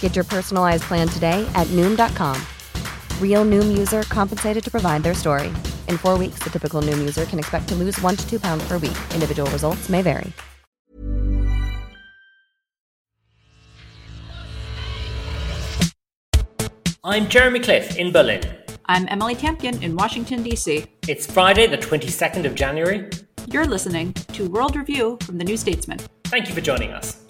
Get your personalized plan today at Noom.com. Real Noom user compensated to provide their story. In four weeks, the typical Noom user can expect to lose one to two pounds per week. Individual results may vary. I'm Jeremy Cliffe in Berlin. I'm Emily Tamkin in Washington, D.C. It's Friday, the 22nd of January. You're listening to World Review from the New Statesman. Thank you for joining us.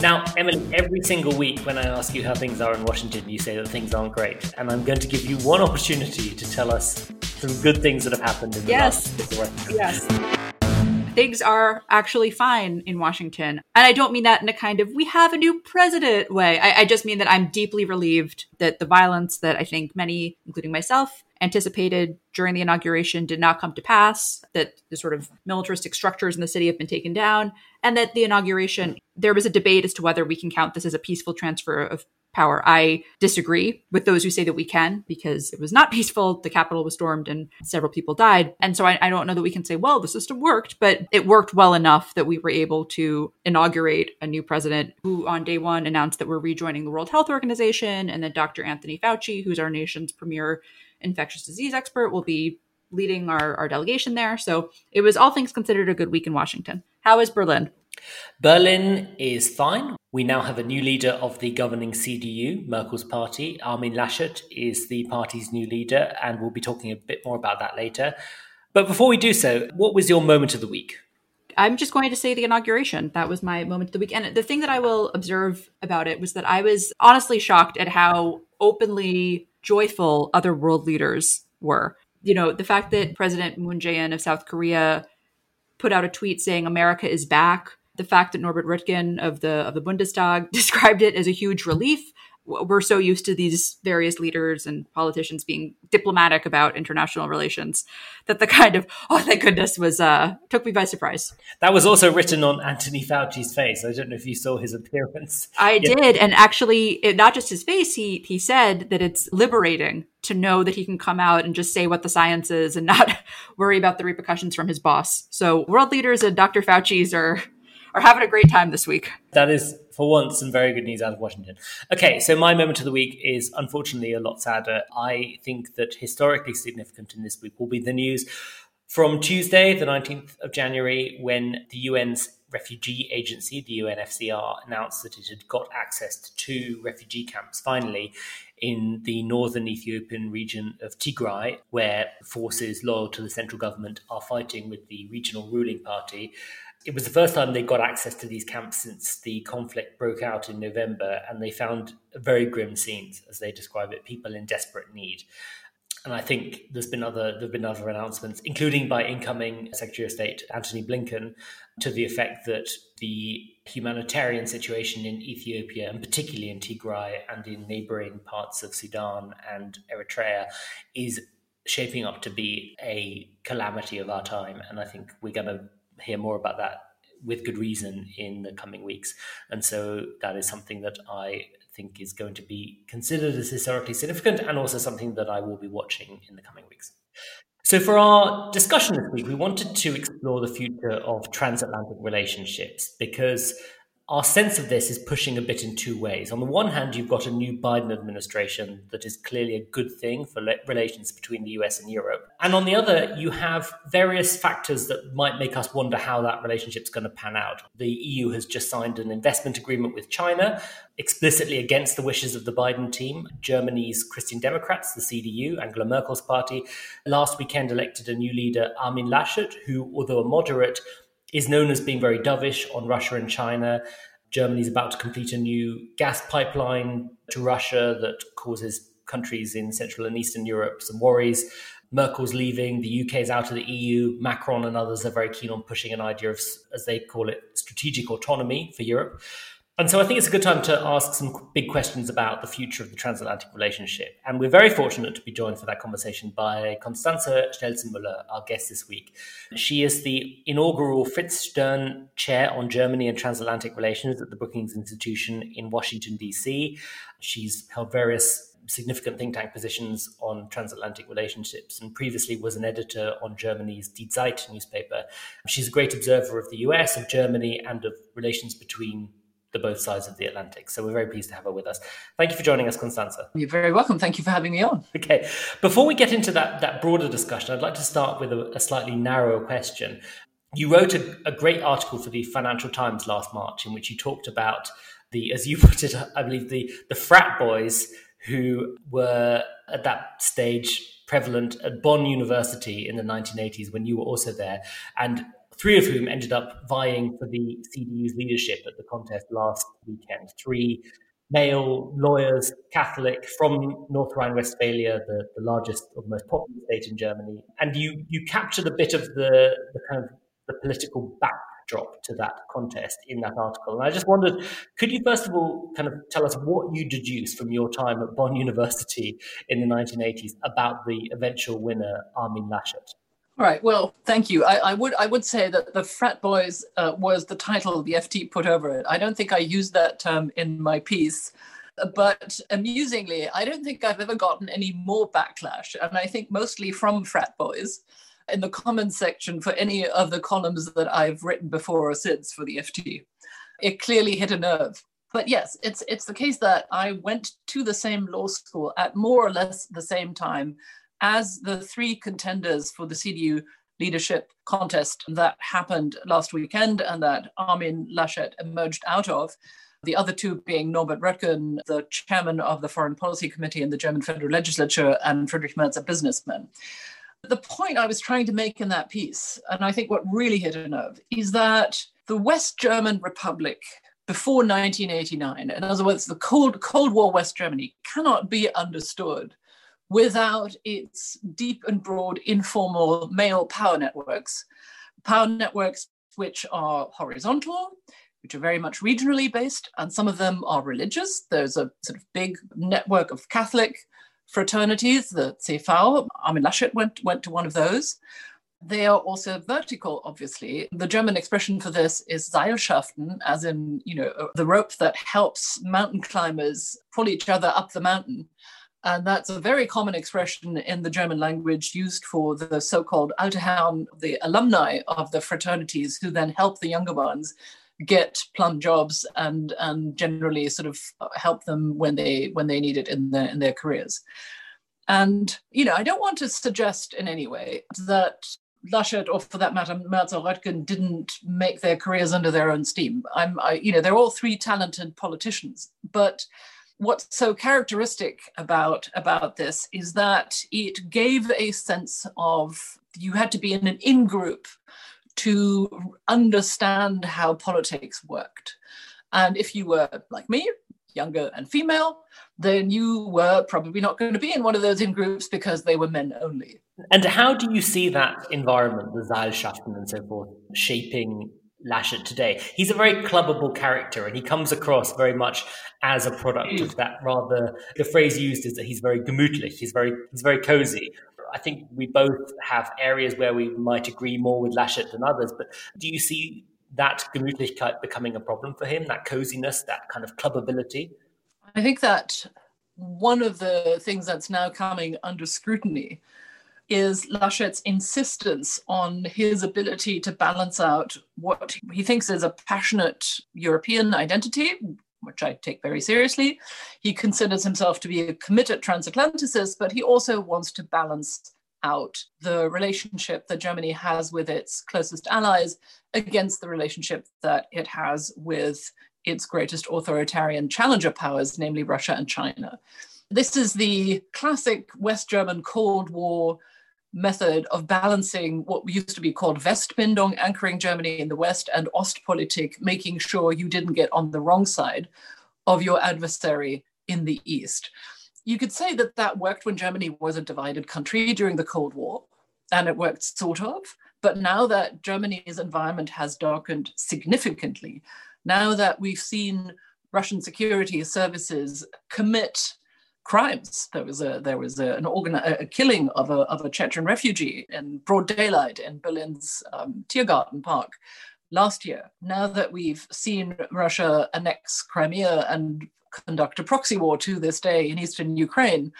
Now, Emily, every single week when I ask you how things are in Washington, you say that things aren't great. And I'm going to give you one opportunity to tell us some good things that have happened in the yes. last Yes. Things are actually fine in Washington. And I don't mean that in a kind of we have a new president way. I, I just mean that I'm deeply relieved that the violence that I think many, including myself, anticipated during the inauguration did not come to pass, that the sort of militaristic structures in the city have been taken down, and that the inauguration, there was a debate as to whether we can count this as a peaceful transfer of power. I disagree with those who say that we can because it was not peaceful. The Capitol was stormed and several people died. And so I, I, don't know that we can say, well, the system worked, but it worked well enough that we were able to inaugurate a new president who on day one announced that we're rejoining the World Health Organization. And then Dr. Anthony Fauci, who's our nation's premier infectious disease expert, will be leading our, our delegation there. So it was all things considered a good week in Washington. How is Berlin? Berlin is fine. We now have a new leader of the governing CDU, Merkel's party. Armin Laschet is the party's new leader, and we'll be talking a bit more about that later. But before we do so, what was your moment of the week? I'm just going to say the inauguration. That was my moment of the week. And the thing that I will observe about it was that I was honestly shocked at how openly joyful other world leaders were. You know, the fact that President Moon Jae-in of South Korea put out a tweet saying America is back the fact that Norbert Röttgen of the of the Bundestag described it as a huge relief. We're so used to these various leaders and politicians being diplomatic about international relations that the kind of oh thank goodness was uh, took me by surprise. That was also written on Anthony Fauci's face. I don't know if you saw his appearance. I yeah. did, and actually, it, not just his face. He he said that it's liberating to know that he can come out and just say what the science is and not worry about the repercussions from his boss. So world leaders and Dr. Fauci's are are having a great time this week. That is, for once, some very good news out of Washington. Okay, so my moment of the week is unfortunately a lot sadder. I think that historically significant in this week will be the news from Tuesday, the 19th of January, when the UN's refugee agency, the UNHCR, announced that it had got access to two refugee camps finally in the northern Ethiopian region of Tigray, where forces loyal to the central government are fighting with the regional ruling party it was the first time they got access to these camps since the conflict broke out in November, and they found very grim scenes, as they describe it, people in desperate need. And I think there's been other there've been other announcements, including by incoming Secretary of State Antony Blinken, to the effect that the humanitarian situation in Ethiopia, and particularly in Tigray and in neighboring parts of Sudan and Eritrea, is shaping up to be a calamity of our time. And I think we're going to hear more about that with good reason in the coming weeks. And so that is something that I think is going to be considered as historically significant and also something that I will be watching in the coming weeks. So, for our discussion this week, we wanted to explore the future of transatlantic relationships because our sense of this is pushing a bit in two ways. On the one hand, you've got a new Biden administration that is clearly a good thing for le- relations between the US and Europe. And on the other, you have various factors that might make us wonder how that relationship's going to pan out. The EU has just signed an investment agreement with China, explicitly against the wishes of the Biden team. Germany's Christian Democrats, the CDU, Angela Merkel's party, last weekend elected a new leader, Armin Laschet, who, although a moderate, is known as being very dovish on Russia and China. Germany is about to complete a new gas pipeline to Russia that causes countries in Central and Eastern Europe some worries. Merkel's leaving, the UK is out of the EU, Macron and others are very keen on pushing an idea of, as they call it, strategic autonomy for Europe. And so I think it's a good time to ask some big questions about the future of the transatlantic relationship. And we're very fortunate to be joined for that conversation by Constanze Stelzenmüller, our guest this week. She is the inaugural Fritz Stern Chair on Germany and Transatlantic Relations at the Brookings Institution in Washington, D.C. She's held various significant think tank positions on transatlantic relationships and previously was an editor on Germany's Die Zeit newspaper. She's a great observer of the US, of Germany, and of relations between the both sides of the Atlantic. So we're very pleased to have her with us. Thank you for joining us, Constanze. You're very welcome. Thank you for having me on. Okay. Before we get into that, that broader discussion, I'd like to start with a, a slightly narrower question. You wrote a, a great article for the Financial Times last March in which you talked about the, as you put it, I believe the, the frat boys who were at that stage prevalent at Bonn University in the 1980s when you were also there. And three of whom ended up vying for the CDU's leadership at the contest last weekend. Three male lawyers, Catholic, from North Rhine-Westphalia, the, the largest or most popular state in Germany. And you you captured a bit of the, the kind of the political backdrop to that contest in that article. And I just wondered, could you first of all kind of tell us what you deduced from your time at Bonn University in the 1980s about the eventual winner, Armin Laschet? Right. Well, thank you. I, I, would I would say that the frat boys uh, was the title the FT put over it. I don't think I used that term in my piece, but amusingly, I don't think I've ever gotten any more backlash, and I think mostly from frat boys in the comments section for any of the columns that I've written before or since for the FT. It clearly hit a nerve. But yes, it's it's the case that I went to the same law school at more or less the same time as the three contenders for the CDU leadership contest that happened last weekend and that Armin Laschet emerged out of. The other two being Norbert Röttgen, the chairman of the Foreign Policy Committee in the German Federal Legislature, and Friedrich Merz, a businessman. The point I was trying to make in that piece, and I think what really hit a nerve, is that the West German Republic before 1989, in other words, the Cold, Cold War West Germany, cannot be understood without its deep and broad informal male power networks, power networks which are horizontal, which are very much regionally based, and some of them are religious. There's a sort of big network of Catholic fraternities, the CV. Armin Laschet went, went to one of those. They are also vertical, obviously. The German expression for this is Seilschaften, as in, you know, the rope that helps mountain climbers pull each other up the mountain. And that's a very common expression in the German language used for the so called Alte Herren, the alumni of the fraternities, who then help the younger ones get plum jobs and, and generally sort of help them when they, when they need it in their, in their careers. And, you know, I don't want to suggest in any way that Laschet, or for that matter, Merz or Röttgen, didn't make their careers under their own steam. I'm, I, you know, they're all three talented politicians, but what's so characteristic about about this is that it gave a sense of you had to be in an in group to understand how politics worked. And if you were like me younger and female then you were probably not going to be in one of those in groups because they were men only. And how do you see that environment the Seilschaften and so forth shaping Laschet today. He's a very clubbable character and he comes across very much as a product of that rather the phrase used is that he's very gemütlich, he's very he's very cozy. I think we both have areas where we might agree more with Laschet than others, but do you see that Gemütlichkeit becoming a problem for him, that coziness, that kind of clubbability? I think that one of the things that's now coming under scrutiny is Laschet's insistence on his ability to balance out what he thinks is a passionate European identity, which I take very seriously. He considers himself to be a committed transatlanticist, but he also wants to balance out the relationship that Germany has with its closest allies against the relationship that it has with its greatest authoritarian challenger powers, namely Russia and China. This is the classic West German Cold War method of balancing what used to be called Westbindung, anchoring Germany in the West, and Ostpolitik, making sure you didn't get on the wrong side of your adversary in the East. You could say that that worked when Germany was a divided country during the Cold War, and it worked sort of. But now that Germany's environment has darkened significantly, now that we've seen Russian security services commit crimes. There was a there was a, an organ a killing of a of a Chechen refugee in broad daylight in Berlin's um, Tiergarten Park last year. Now that we've seen Russia annex Crimea and conduct a proxy war to this day in eastern Ukraine,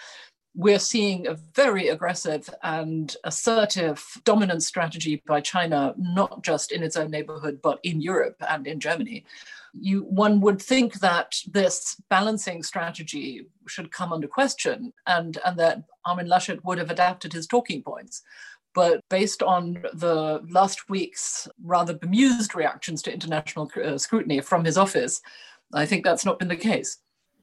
we're seeing a very aggressive and assertive dominant strategy by China, not just in its own neighborhood, but in Europe and in Germany. You, one would think that this balancing strategy should come under question and, and that Armin Laschet would have adapted his talking points. But based on the last week's rather bemused reactions to international uh, scrutiny from his office, I think that's not been the case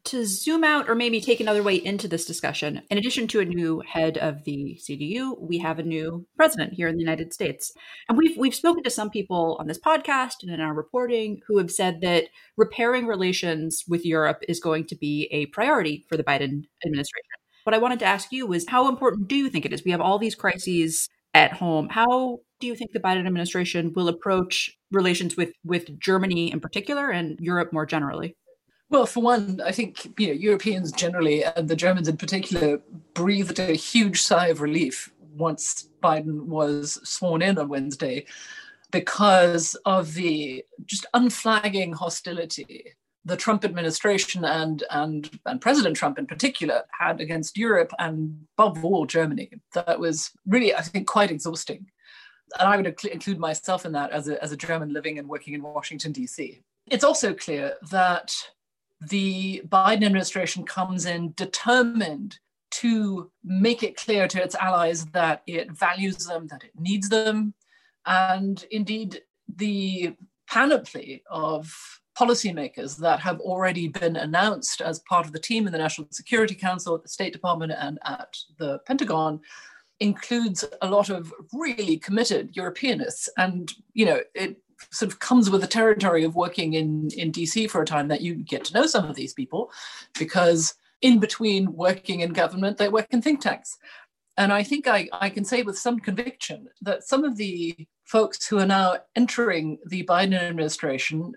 to zoom out or maybe take another way into this discussion, in addition to a new head of the CDU, we have a new president here in the United States. And we've we've spoken to some people on this podcast and in our reporting who have said that repairing relations with Europe is going to be a priority for the Biden administration. What I wanted to ask you was how important do you think it is? We have all these crises at home. How do you think the Biden administration will approach relations with with Germany in particular and Europe more generally? Well, for one, I think you know Europeans generally and the Germans in particular breathed a huge sigh of relief once Biden was sworn in on Wednesday because of the just unflagging hostility the Trump administration and, and, and President Trump in particular had against Europe and above all Germany. That was really, I think, quite exhausting. And I would include myself in that as a, as a German living and working in Washington, D.C. It's also clear that the Biden administration comes in determined to make it clear to its allies that it values them, that it needs them. And indeed, the panoply of policymakers that have already been announced as part of the team in the National Security Council, at the State Department, and at the Pentagon includes a lot of really committed Europeanists. And, you know, it sort of comes with the territory of working in, in DC for a time that you get to know some of these people because in between working in government, they work in think tanks. And I think I, I can say with some conviction that some of the folks who are now entering the Biden administration,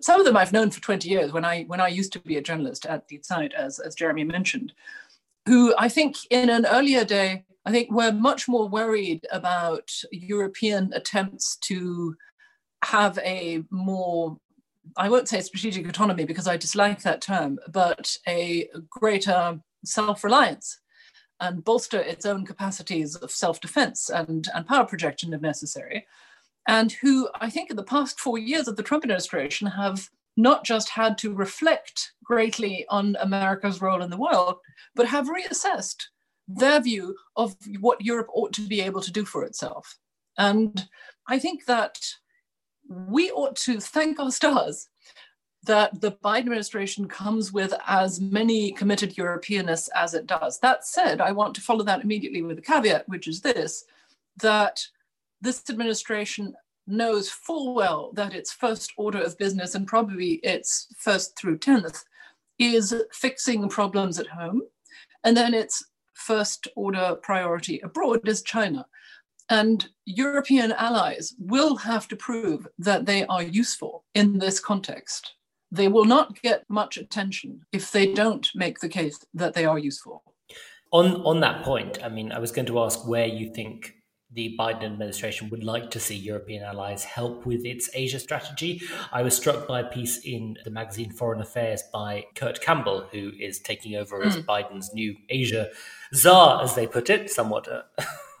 some of them I've known for 20 years when I when I used to be a journalist at Die Zeit, as, as Jeremy mentioned, who I think in an earlier day I think we're much more worried about European attempts to have a more, I won't say strategic autonomy because I dislike that term, but a greater self reliance and bolster its own capacities of self defense and, and power projection if necessary. And who I think in the past four years of the Trump administration have not just had to reflect greatly on America's role in the world, but have reassessed their view of what Europe ought to be able to do for itself. And I think that we ought to thank our stars that the Biden administration comes with as many committed Europeanists as it does. That said, I want to follow that immediately with a caveat, which is this that this administration knows full well that its first order of business, and probably its first through 10th, is fixing problems at home. And then its first order priority abroad is China. And European allies will have to prove that they are useful in this context. They will not get much attention if they don't make the case that they are useful. On on that point, I mean, I was going to ask where you think the Biden administration would like to see European allies help with its Asia strategy. I was struck by a piece in the magazine Foreign Affairs by Kurt Campbell, who is taking over as mm. Biden's new Asia czar, as they put it, somewhat uh,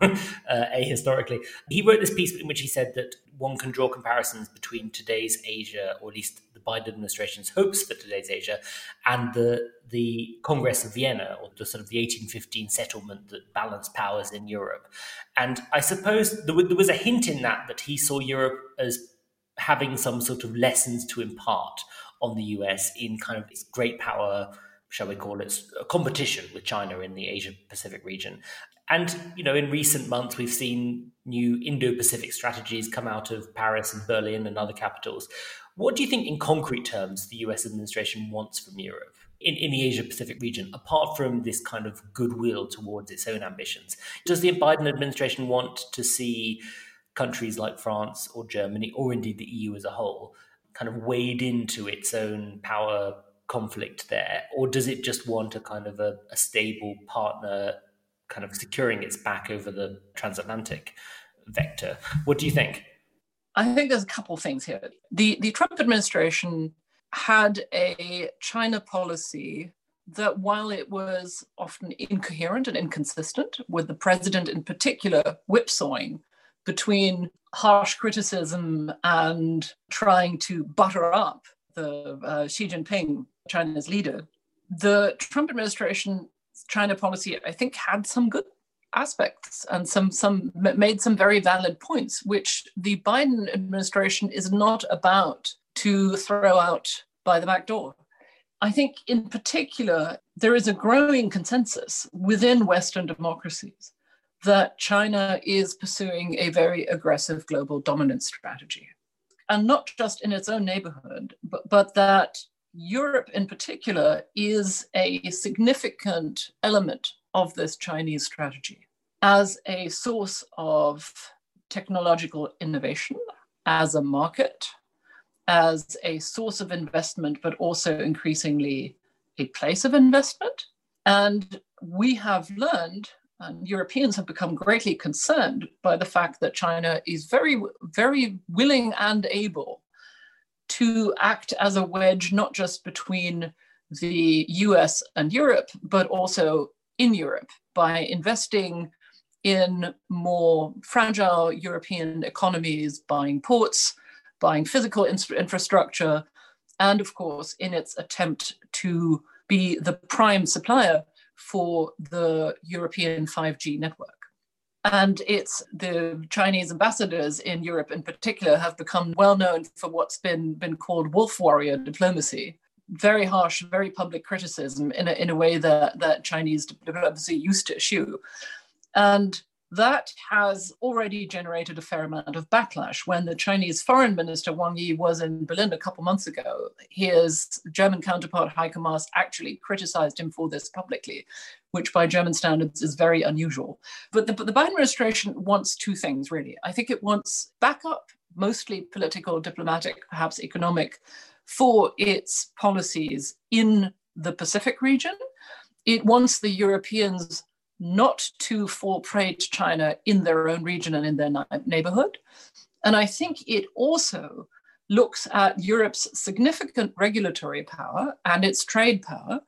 uh, ahistorically. He wrote this piece in which he said that one can draw comparisons between today's Asia, or at least the Biden administration's hopes for today's Asia, and the the Congress of Vienna, or the sort of the 1815 settlement that balanced powers in Europe. And I suppose there, there was a hint in that that he saw Europe as having some sort of lessons to impart on the US in kind of its great power shall we call it, a competition with China in the Asia Pacific region. And you know, in recent months, we've seen new Indo-Pacific strategies come out of Paris and Berlin and other capitals. What do you think, in concrete terms, the U.S. administration wants from Europe in, in the Asia-Pacific region, apart from this kind of goodwill towards its own ambitions? Does the Biden administration want to see countries like France or Germany, or indeed the EU as a whole, kind of wade into its own power conflict there, or does it just want a kind of a, a stable partner kind of securing its back over the transatlantic vector. What do you think? I think there's a couple things here. The the Trump administration had a China policy that while it was often incoherent and inconsistent, with the president in particular whipsawing between harsh criticism and trying to butter up the uh, Xi Jinping, China's leader, the Trump administration China policy, I think, had some good aspects and some some made some very valid points, which the Biden administration is not about to throw out by the back door. I think, in particular, there is a growing consensus within Western democracies that China is pursuing a very aggressive global dominance strategy. And not just in its own neighborhood, but, but that Europe, in particular, is a significant element of this Chinese strategy as a source of technological innovation, as a market, as a source of investment, but also increasingly a place of investment. And we have learned, and Europeans have become greatly concerned by the fact that China is very, very willing and able to act as a wedge, not just between the US and Europe, but also in Europe by investing in more fragile European economies, buying ports, buying physical infrastructure, and of course, in its attempt to be the prime supplier for the European 5G network. And it's the Chinese ambassadors in Europe in particular have become well known for what's been, been called wolf warrior diplomacy. Very harsh, very public criticism in a, in a way that, that Chinese diplomacy used to eschew. And that has already generated a fair amount of backlash. When the Chinese foreign minister Wang Yi was in Berlin a couple months ago, his German counterpart Heiko Maas actually criticized him for this publicly, which by German standards is very unusual. But the, but the Biden administration wants two things, really. I think it wants backup, mostly political, diplomatic, perhaps economic, for its policies in the Pacific region. It wants the Europeans not to fall prey to China in their own region and in their neighborhood. And I think it also looks at Europe's significant regulatory power and its trade power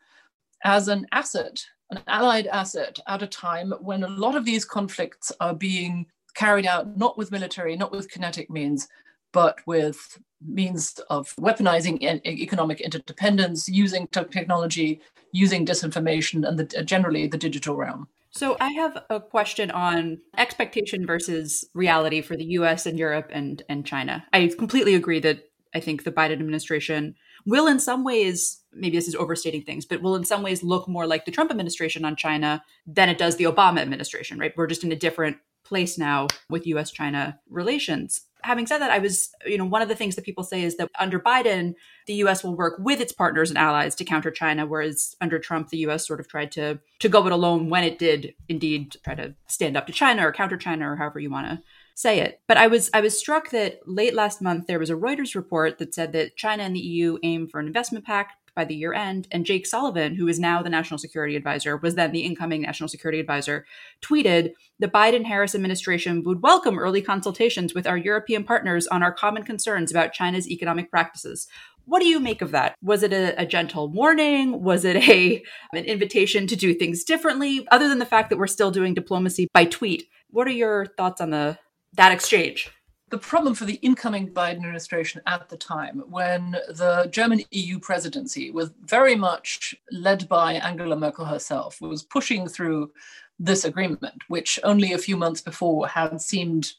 as an asset, an allied asset at a time when a lot of these conflicts are being carried out not with military, not with kinetic means, but with means of weaponizing economic interdependence, using technology, using disinformation, and the, generally the digital realm. So I have a question on expectation versus reality for the US and Europe and, and China. I completely agree that I think the Biden administration will in some ways, maybe this is overstating things, but will in some ways look more like the Trump administration on China than it does the Obama administration, right? We're just in a different place now with US China relations having said that, I was, you know, one of the things that people say is that under Biden, the US will work with its partners and allies to counter China, whereas under Trump, the US sort of tried to to go it alone when it did indeed try to stand up to China or counter China or however you want to say it. But I was I was struck that late last month there was a Reuters report that said that China and the EU aim for an investment pact by the year end. And Jake Sullivan, who is now the national security advisor, was then the incoming national security advisor, tweeted the Biden Harris administration would welcome early consultations with our European partners on our common concerns about China's economic practices. What do you make of that? Was it a, a, gentle warning? Was it a an invitation to do things differently? Other than the fact that we're still doing diplomacy by tweet, what are your thoughts on the that exchange? The problem for the incoming Biden administration at the time, when the German EU presidency was very much led by Angela Merkel herself, was pushing through this agreement, which only a few months before had seemed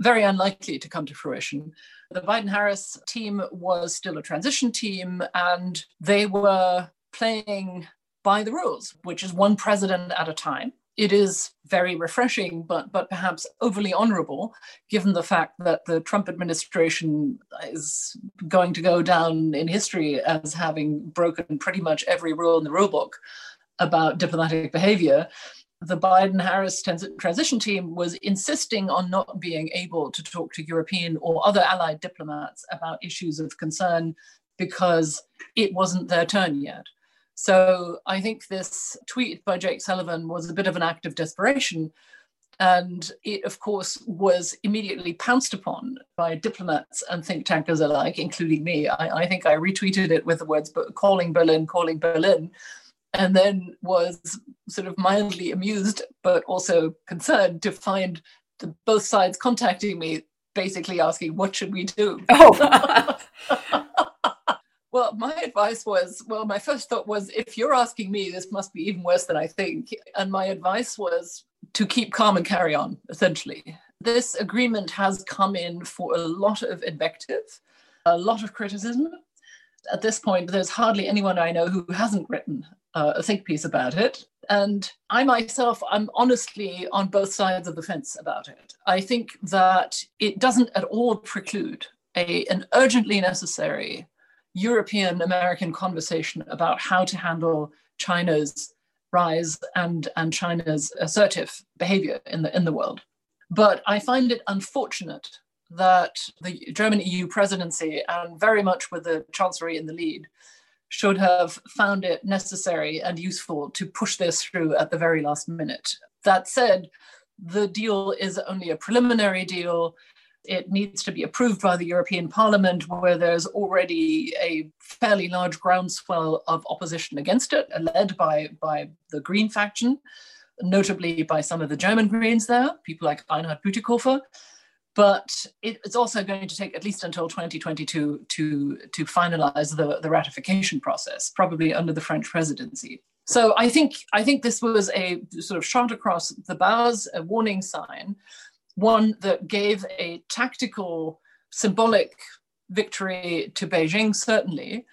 very unlikely to come to fruition. The Biden Harris team was still a transition team, and they were playing by the rules, which is one president at a time. It is very refreshing, but, but perhaps overly honorable, given the fact that the Trump administration is going to go down in history as having broken pretty much every rule in the rulebook about diplomatic behavior the Biden Harris transition team was insisting on not being able to talk to European or other allied diplomats about issues of concern because it wasn't their turn yet. So I think this tweet by Jake Sullivan was a bit of an act of desperation. And it, of course, was immediately pounced upon by diplomats and think tankers alike, including me. I, I think I retweeted it with the words calling Berlin, calling Berlin and then was sort of mildly amused but also concerned to find the, both sides contacting me basically asking what should we do oh. well my advice was well my first thought was if you're asking me this must be even worse than i think and my advice was to keep calm and carry on essentially this agreement has come in for a lot of invective a lot of criticism at this point, there's hardly anyone I know who hasn't written uh, a think piece about it. And I myself, I'm honestly on both sides of the fence about it. I think that it doesn't at all preclude a, an urgently necessary European American conversation about how to handle China's rise and, and China's assertive behavior in the, in the world. But I find it unfortunate that the German EU presidency, and very much with the Chancellery in the lead, should have found it necessary and useful to push this through at the very last minute. That said, the deal is only a preliminary deal. It needs to be approved by the European Parliament, where there's already a fairly large groundswell of opposition against it, uh, led by, by the Green faction, notably by some of the German Greens there, people like Reinhard Bütikofer but it's also going to take at least until 2022 to, to finalize the, the ratification process, probably under the French presidency. So I think I think this was a sort of shot across the bows, a warning sign, one that gave a tactical, symbolic victory to Beijing, certainly,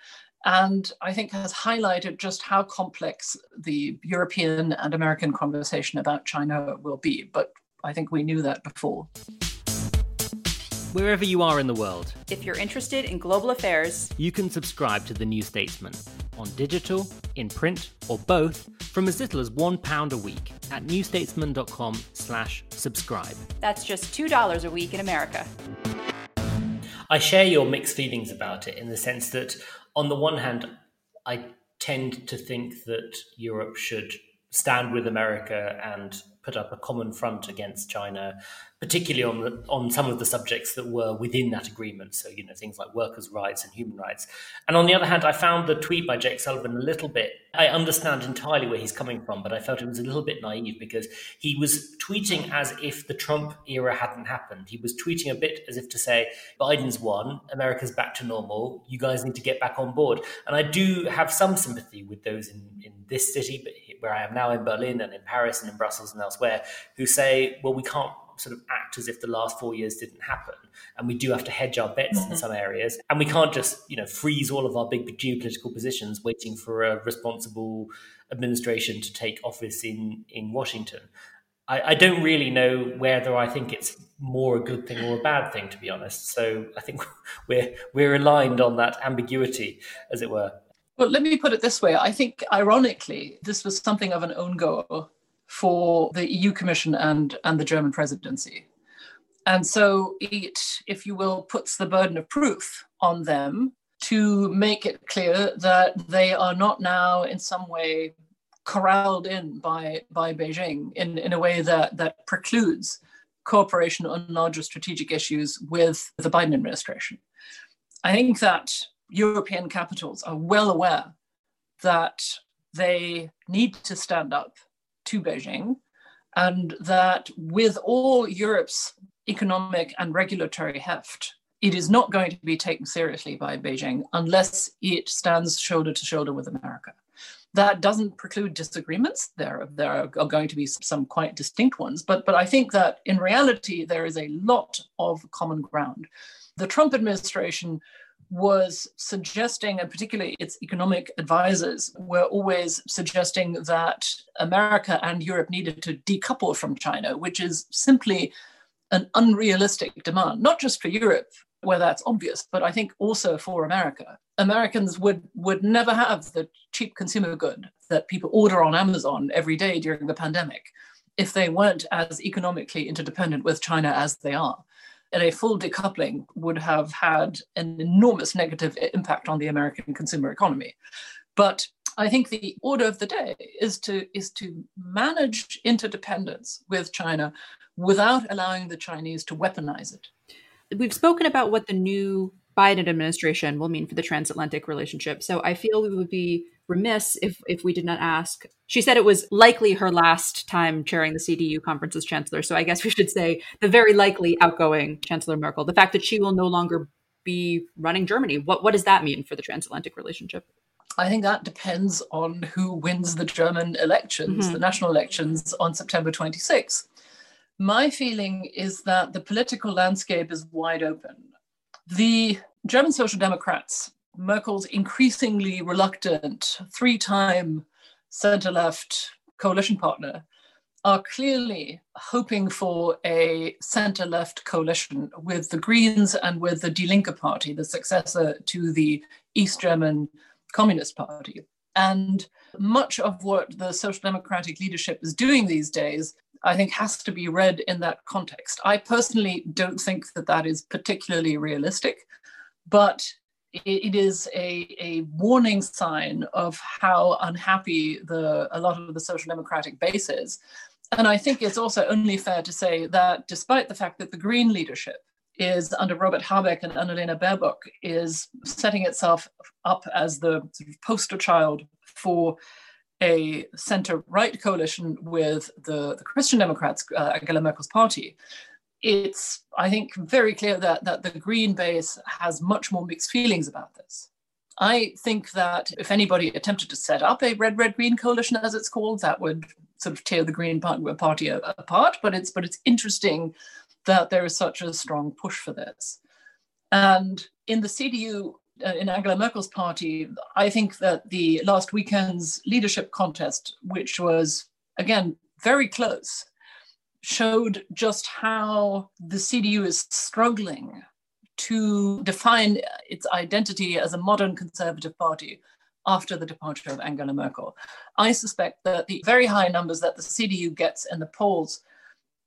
and I think has highlighted just how complex the European and American conversation about China will be. But I think we knew that before wherever you are in the world. If you're interested in global affairs, you can subscribe to The New Statesman on digital, in print, or both from as little as £1 a week at newstatesman.com slash subscribe. That's just $2 a week in America. I share your mixed feelings about it in the sense that, on the one hand, I tend to think that Europe should stand with America and put up a common front against China particularly on the, on some of the subjects that were within that agreement. So you know things like workers' rights and human rights. And on the other hand, I found the tweet by Jake Sullivan a little bit. I understand entirely where he's coming from, but I felt it was a little bit naive because he was tweeting as if the Trump era hadn't happened. He was tweeting a bit as if to say Biden's won, America's back to normal. You guys need to get back on board. And I do have some sympathy with those in, in this city, but where I am now in Berlin and in Paris and in Brussels and elsewhere, who say, well, we can't sort of act as if the last four years didn't happen. And we do have to hedge our bets mm-hmm. in some areas. And we can't just, you know, freeze all of our big geopolitical positions waiting for a responsible administration to take office in, in Washington. I, I don't really know whether I think it's more a good thing or a bad thing, to be honest. So I think we're we're aligned on that ambiguity, as it were. Well, let me put it this way. I think, ironically, this was something of an own goal for the EU Commission and, and the German presidency. And so it, if you will, puts the burden of proof on them to make it clear that they are not now in some way corralled in by, by Beijing in, in a way that, that precludes cooperation on larger strategic issues with the Biden administration. I think that European capitals are well aware that they need to stand up to Beijing and that with all Europe's economic and regulatory heft, it is not going to be taken seriously by Beijing unless it stands shoulder to shoulder with America. That doesn't preclude disagreements. There, there are going to be some quite distinct ones, but, but I think that in reality, there is a lot of common ground. The Trump administration was suggesting, and particularly its economic advisors were always suggesting that America and Europe needed to decouple from China, which is simply an unrealistic demand, not just for Europe, where that's obvious, but I think also for America. Americans would, would never have the cheap consumer good that people order on Amazon every day during the pandemic if they weren't as economically interdependent with China as they are a full decoupling would have had an enormous negative impact on the American consumer economy. But I think the order of the day is to is to manage interdependence with China without allowing the Chinese to weaponize it. We've spoken about what the new Biden administration will mean for the transatlantic relationship. So I feel we would be remiss if if we did not ask. She said it was likely her last time chairing the CDU conference as chancellor. So I guess we should say the very likely outgoing Chancellor Merkel. The fact that she will no longer be running Germany. What what does that mean for the transatlantic relationship? I think that depends on who wins the German elections, mm-hmm. the national elections on September 26th. My feeling is that the political landscape is wide open. The German Social Democrats Merkel's increasingly reluctant three time center left coalition partner are clearly hoping for a center left coalition with the Greens and with the Die Linke Party, the successor to the East German Communist Party. And much of what the social democratic leadership is doing these days, I think, has to be read in that context. I personally don't think that that is particularly realistic, but it is a, a warning sign of how unhappy the a lot of the social democratic base is. And I think it's also only fair to say that despite the fact that the Green leadership is under Robert Habeck and Annalena Baerbock is setting itself up as the sort of poster child for a center-right coalition with the, the Christian Democrats, uh, Angela Merkel's party it's I think very clear that that the Green base has much more mixed feelings about this. I think that if anybody attempted to set up a red red green coalition as it's called, that would sort of tear the Green Party apart. But it's but it's interesting that there is such a strong push for this. And in the CDU, uh, in Angela Merkel's party, I think that the last weekend's leadership contest, which was again very close, showed just how the CDU is struggling to define its identity as a modern conservative party after the departure of Angela Merkel. I suspect that the very high numbers that the CDU gets in the polls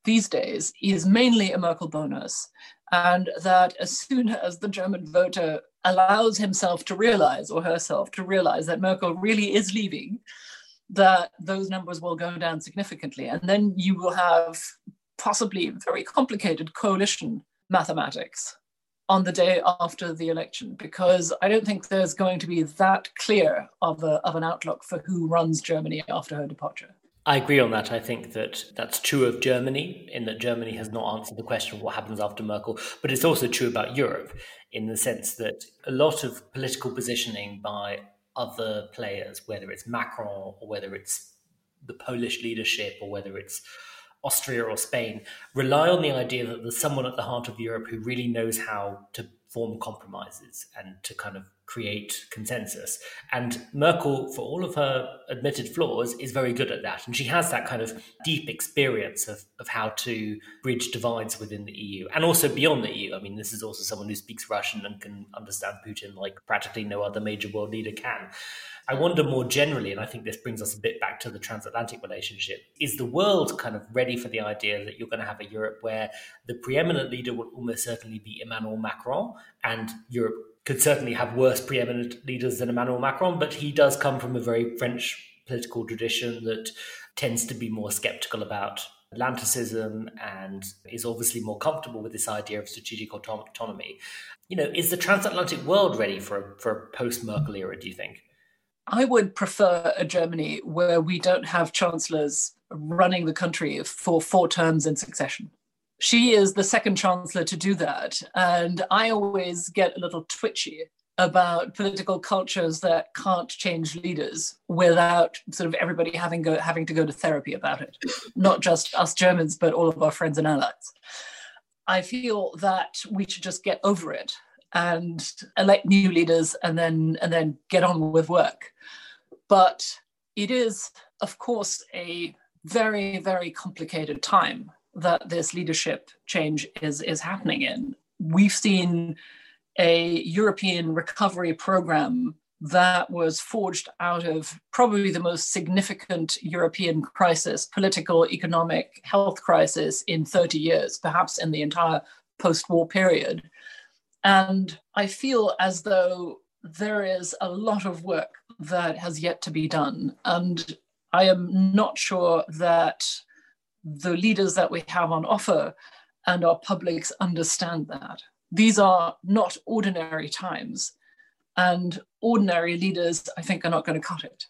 these days is mainly a Merkel bonus, and that as soon as the German voter allows himself to realize or herself to realize that Merkel really is leaving, that those numbers will go down significantly. And then you will have possibly very complicated coalition mathematics on the day after the election, because I don't think there's going to be that clear of, a, of an outlook for who runs Germany after her departure. I agree on that. I think that that's true of Germany, in that Germany has not answered the question of what happens after Merkel, but it's also true about Europe in the sense that a lot of political positioning by other players, whether it's Macron or whether it's the Polish leadership or whether it's Austria or Spain, rely on the idea that there's someone at the heart of Europe who really knows how to form compromises and to kind of create consensus. And Merkel, for all of her admitted flaws, is very good at that. And she has that kind of deep experience of, of how to bridge divides within the EU and also beyond the EU. I mean, this is also someone who speaks Russian and can understand Putin like practically no other major world leader can. I wonder more generally, and I think this brings us a bit back to the transatlantic relationship, is the world kind of ready for the idea that you're going to have a Europe where the preeminent leader will almost certainly be Emmanuel Macron and Europe could certainly have worse preeminent leaders than Emmanuel Macron, but he does come from a very French political tradition that tends to be more skeptical about Atlanticism and is obviously more comfortable with this idea of strategic autonomy. You know, is the transatlantic world ready for, for a post Merkel era, do you think? I would prefer a Germany where we don't have chancellors running the country for four terms in succession she is the second chancellor to do that. And I always get a little twitchy about political cultures that can't change leaders without sort of everybody having go having to go to therapy about it. Not just us Germans, but all of our friends and allies. I feel that we should just get over it and elect new leaders and then and then get on with work. But it is, of course, a very, very complicated time that this leadership change is, is happening in. We've seen a European recovery program that was forged out of probably the most significant European crisis, political, economic, health crisis in 30 years, perhaps in the entire post war period. And I feel as though there is a lot of work that has yet to be done. And I am not sure that the leaders that we have on offer and our publics understand that. These are not ordinary times, and ordinary leaders, I think, are not going to cut it.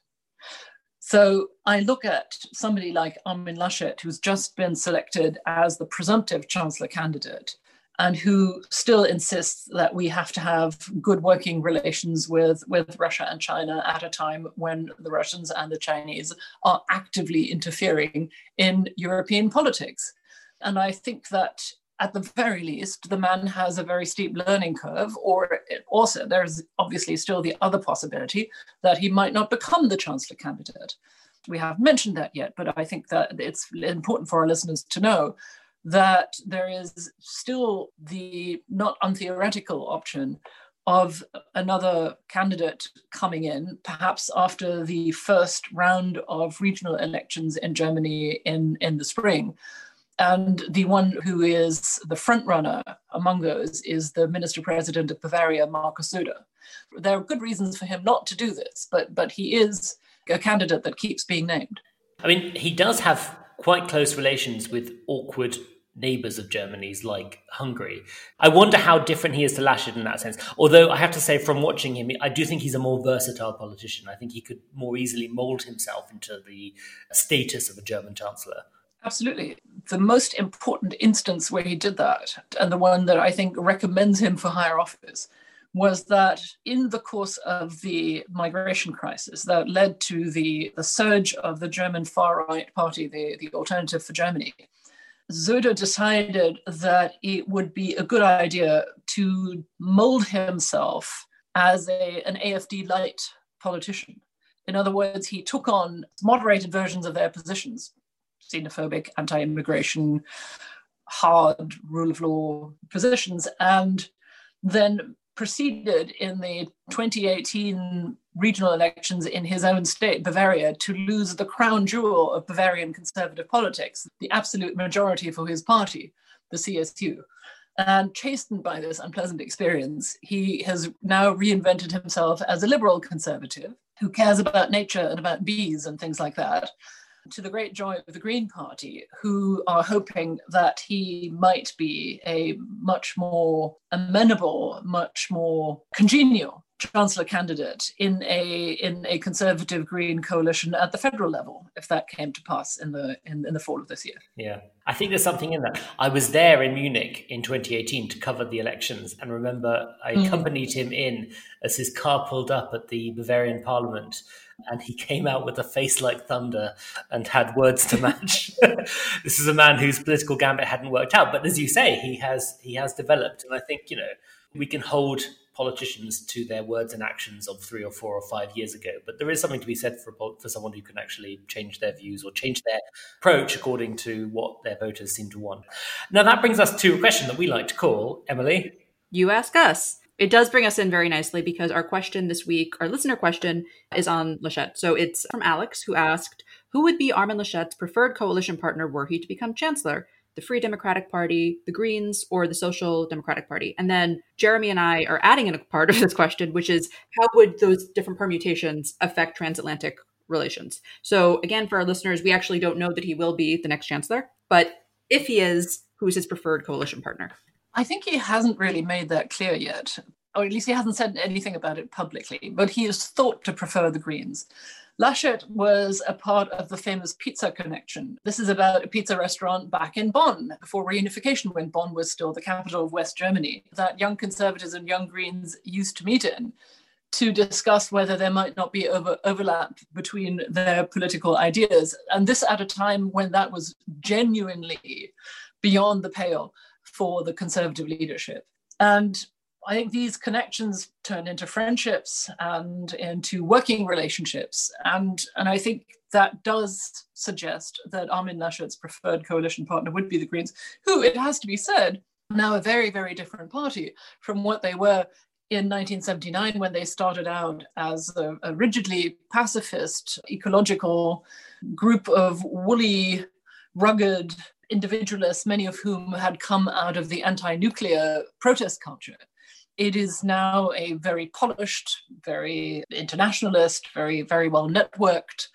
So I look at somebody like Armin Laschet, who's just been selected as the presumptive chancellor candidate, and who still insists that we have to have good working relations with, with Russia and China at a time when the Russians and the Chinese are actively interfering in European politics. And I think that at the very least, the man has a very steep learning curve, or also there's obviously still the other possibility that he might not become the chancellor candidate. We haven't mentioned that yet, but I think that it's important for our listeners to know that there is still the not untheoretical option of another candidate coming in, perhaps after the first round of regional elections in Germany in, in the spring. And the one who is the front runner among those is the minister president of Bavaria, Markus Söder. There are good reasons for him not to do this, but, but he is a candidate that keeps being named. I mean, he does have quite close relations with awkward neighbours of Germany's like Hungary. I wonder how different he is to Laschet in that sense. Although I have to say, from watching him, I do think he's a more versatile politician. I think he could more easily mould himself into the status of a German chancellor. Absolutely. The most important instance where he did that, and the one that I think recommends him for higher office, was that in the course of the migration crisis that led to the, the surge of the German far right party, the, the Alternative for Germany, Söder decided that it would be a good idea to mold himself as a, an AFD light politician. In other words, he took on moderated versions of their positions xenophobic, anti immigration, hard rule of law positions, and then proceeded in the 2018 regional elections in his own state, Bavaria, to lose the crown jewel of Bavarian conservative politics, the absolute majority for his party, the CSU. And chastened by this unpleasant experience, he has now reinvented himself as a liberal conservative who cares about nature and about bees and things like that to the great joy of the Green Party, who are hoping that he might be a much more amenable, much more congenial chancellor candidate in a in a conservative green coalition at the federal level if that came to pass in the in, in the fall of this year. Yeah. I think there's something in that. I was there in munich in 2018 to cover the elections and remember i mm. accompanied him in as his car pulled up at the bavarian parliament and he came out with a face like thunder and had words to match. this is a man whose political gambit hadn't worked out, but as you say, he has he has developed, and I think you know we can hold politicians to their words and actions of three or four or five years ago. But there is something to be said for for someone who can actually change their views or change their approach according to what their voters seem to want. Now that brings us to a question that we like to call Emily. You ask us it does bring us in very nicely because our question this week, our listener question, is on Laschet. So it's from Alex, who asked, Who would be Armin Laschet's preferred coalition partner were he to become chancellor? the Free Democratic Party, the Greens, or the Social Democratic Party? And then Jeremy and I are adding in a part of this question, which is how would those different permutations affect transatlantic relations? So, again, for our listeners, we actually don't know that he will be the next chancellor, but if he is, who's his preferred coalition partner? I think he hasn't really made that clear yet, or at least he hasn't said anything about it publicly, but he is thought to prefer the Greens. Laschet was a part of the famous pizza connection. This is about a pizza restaurant back in Bonn before reunification, when Bonn was still the capital of West Germany, that young conservatives and young Greens used to meet in to discuss whether there might not be over, overlap between their political ideas. And this at a time when that was genuinely beyond the pale for the conservative leadership. And I think these connections turn into friendships and into working relationships. And, and I think that does suggest that Armin Laschet's preferred coalition partner would be the Greens, who, it has to be said, now a very, very different party from what they were in 1979 when they started out as a, a rigidly pacifist, ecological group of woolly, rugged individualists, many of whom had come out of the anti nuclear protest culture it is now a very polished, very internationalist, very, very well networked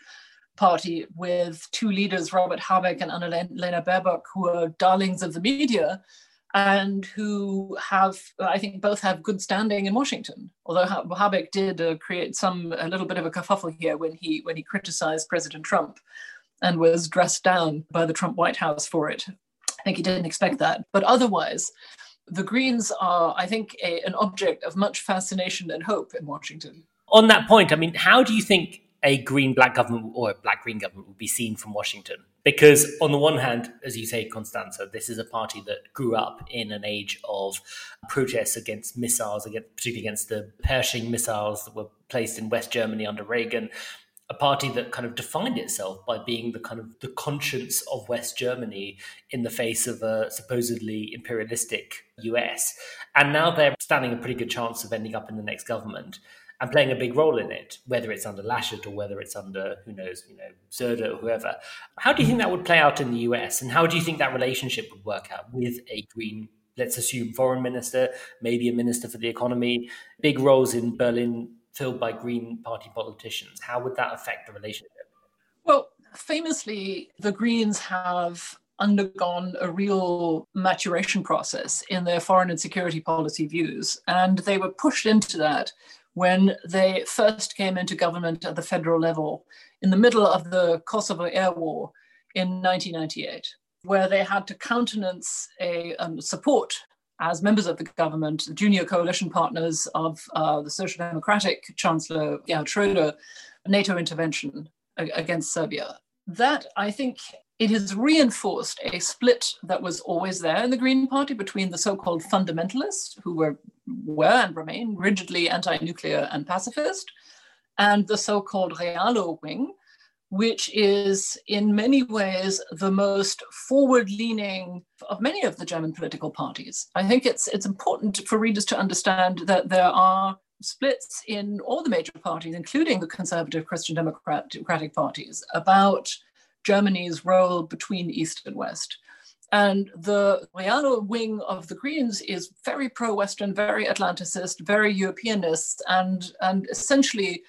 party with two leaders, Robert Habeck and Annalena Baerbock, who are darlings of the media and who have, I think, both have good standing in Washington. Although Habeck did uh, create some a little bit of a kerfuffle here when he when he criticized President Trump and was dressed down by the Trump White House for it. I think he didn't expect that. But otherwise, the Greens are, I think, a, an object of much fascination and hope in Washington. On that point, I mean, how do you think a green black government or a black green government would be seen from Washington? Because, on the one hand, as you say, Constanze, this is a party that grew up in an age of protests against missiles, against, particularly against the Pershing missiles that were placed in West Germany under Reagan a party that kind of defined itself by being the kind of the conscience of West Germany in the face of a supposedly imperialistic US. And now they're standing a pretty good chance of ending up in the next government and playing a big role in it, whether it's under Laschet or whether it's under, who knows, you know, Söder or whoever. How do you think that would play out in the US? And how do you think that relationship would work out with a green let's assume foreign minister, maybe a minister for the economy, big roles in Berlin filled by Green Party politicians. How would that affect the relationship? Well, famously, the Greens have undergone a real maturation process in their foreign and security policy views. And they were pushed into that when they first came into government at the federal level in the middle of the Kosovo air war in 1998, where they had to countenance a um, support as members of the government, the junior coalition partners of uh, the Social Democratic Chancellor Gerhard Schroeder, NATO intervention against Serbia. That, I think, it has reinforced a split that was always there in the Green Party between the so called fundamentalists, who were, were and remain rigidly anti nuclear and pacifist, and the so called Realo wing, which is in many ways the most forward-leaning of many of the German political parties. I think it's it's important for readers to understand that there are splits in all the major parties, including the conservative Christian Democratic parties, about Germany's role between East and West. And the Realo wing of the Greens is very pro-Western, very Atlanticist, very Europeanist, and, and essentially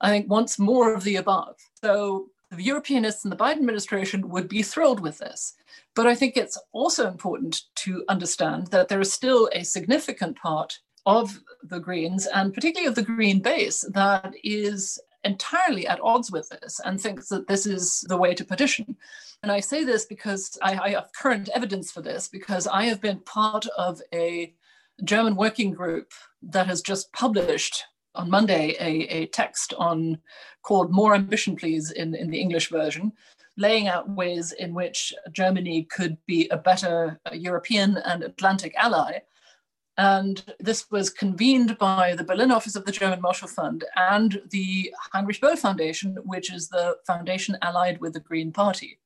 I think, wants more of the above. So the Europeanists and the Biden administration would be thrilled with this. But I think it's also important to understand that there is still a significant part of the Greens, and particularly of the Green base, that is entirely at odds with this and thinks that this is the way to petition. And I say this because I, I have current evidence for this, because I have been part of a German working group that has just published on Monday a, a text on called More Ambition Please in, in the English version, laying out ways in which Germany could be a better uh, European and Atlantic ally. And this was convened by the Berlin office of the German Marshall Fund and the Heinrich Böll Foundation, which is the foundation allied with the Green Party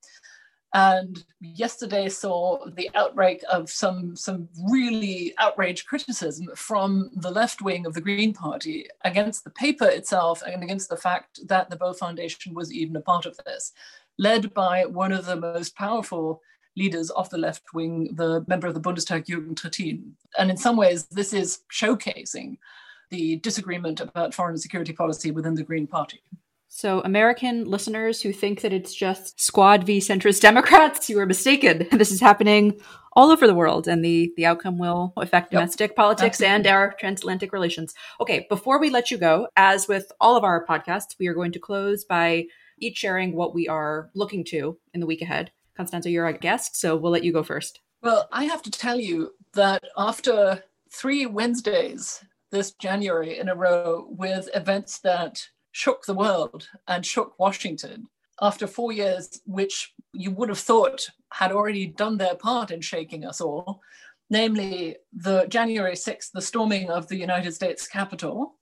and yesterday saw the outbreak of some some really outraged criticism from the left wing of the Green Party against the paper itself and against the fact that the Böll Foundation was even a part of this, led by one of the most powerful leaders of the left wing, the member of the Bundestag, Jürgen Trittin. And in some ways, this is showcasing the disagreement about foreign security policy within the Green Party. So, American listeners who think that it's just Squad v centrist Democrats, you are mistaken. This is happening all over the world, and the the outcome will affect yep. domestic politics Absolutely. and our transatlantic relations. Okay, before we let you go, as with all of our podcasts, we are going to close by each sharing what we are looking to in the week ahead. Constanze, you're our guest, so we'll let you go first. Well, I have to tell you that after three Wednesdays this January in a row with events that shook the world and shook Washington after four years, which you would have thought had already done their part in shaking us all, namely the January 6th, the storming of the United States Capitol,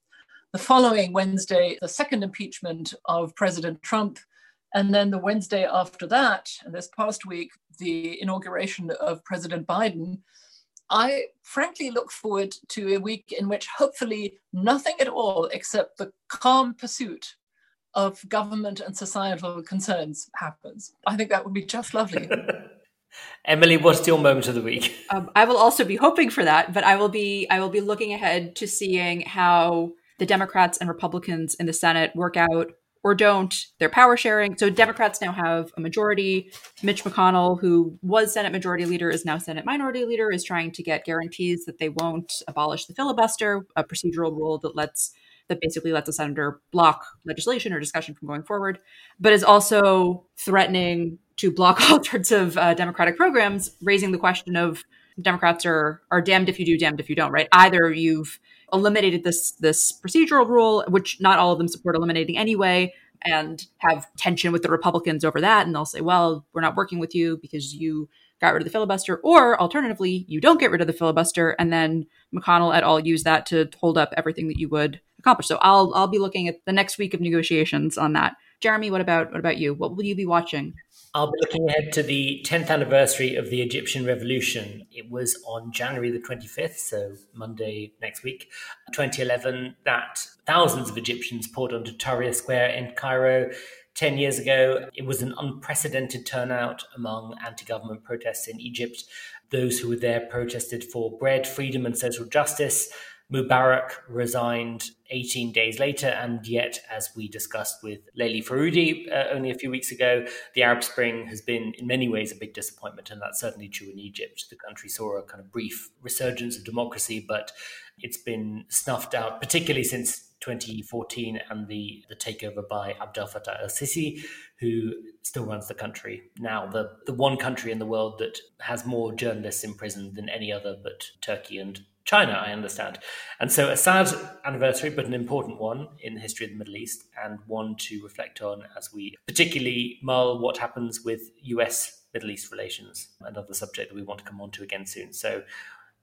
the following Wednesday, the second impeachment of President Trump, and then the Wednesday after that, and this past week, the inauguration of President Biden. I frankly look forward to a week in which hopefully nothing at all except the calm pursuit of government and societal concerns happens. I think that would be just lovely. Emily, what's your moment of the week? Um, I will also be hoping for that, but I will be I will be looking ahead to seeing how the Democrats and Republicans in the Senate work out or don't their power sharing. So Democrats now have a majority. Mitch McConnell, who was Senate Majority Leader, is now Senate Minority Leader, is trying to get guarantees that they won't abolish the filibuster, a procedural rule that lets that basically lets a senator block legislation or discussion from going forward, but is also threatening to block all sorts of uh, democratic programs, raising the question of Democrats are are damned if you do, damned if you don't. Right? Either you've eliminated this this procedural rule, which not all of them support eliminating anyway, and have tension with the Republicans over that, and they'll say, "Well, we're not working with you because you got rid of the filibuster," or alternatively, you don't get rid of the filibuster, and then McConnell et al. use that to hold up everything that you would accomplish. So I'll I'll be looking at the next week of negotiations on that. Jeremy, what about what about you? What will you be watching? I'll be looking ahead to the 10th anniversary of the Egyptian Revolution. It was on January the 25th, so Monday next week, 2011, that thousands of Egyptians poured onto Tahrir Square in Cairo. 10 years ago, it was an unprecedented turnout among anti government protests in Egypt. Those who were there protested for bread, freedom, and social justice. Mubarak resigned 18 days later, and yet, as we discussed with Leili Faroudi uh, only a few weeks ago, the Arab Spring has been in many ways a big disappointment, and that's certainly true in Egypt. The country saw a kind of brief resurgence of democracy, but it's been snuffed out, particularly since 2014 and the, the takeover by Abdel Fattah el Sisi, who still runs the country now, the, the one country in the world that has more journalists in prison than any other but Turkey and China, I understand. And so a sad anniversary, but an important one in the history of the Middle East, and one to reflect on as we particularly mull what happens with US Middle East relations, another subject that we want to come on to again soon. So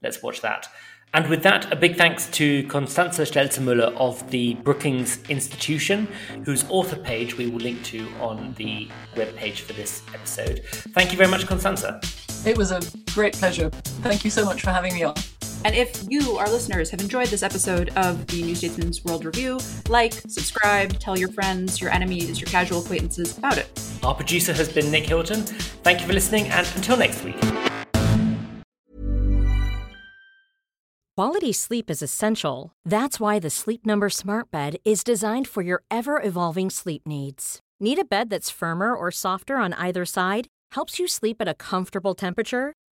let's watch that. And with that, a big thanks to Constanze Stelzenmüller of the Brookings Institution, whose author page we will link to on the webpage for this episode. Thank you very much, Constanze. It was a great pleasure. Thank you so much for having me on. And if you, our listeners, have enjoyed this episode of the New Statesman's World Review, like, subscribe, tell your friends, your enemies, your casual acquaintances about it. Our producer has been Nick Hilton. Thank you for listening, and until next week. Quality sleep is essential. That's why the Sleep Number Smart Bed is designed for your ever evolving sleep needs. Need a bed that's firmer or softer on either side? Helps you sleep at a comfortable temperature?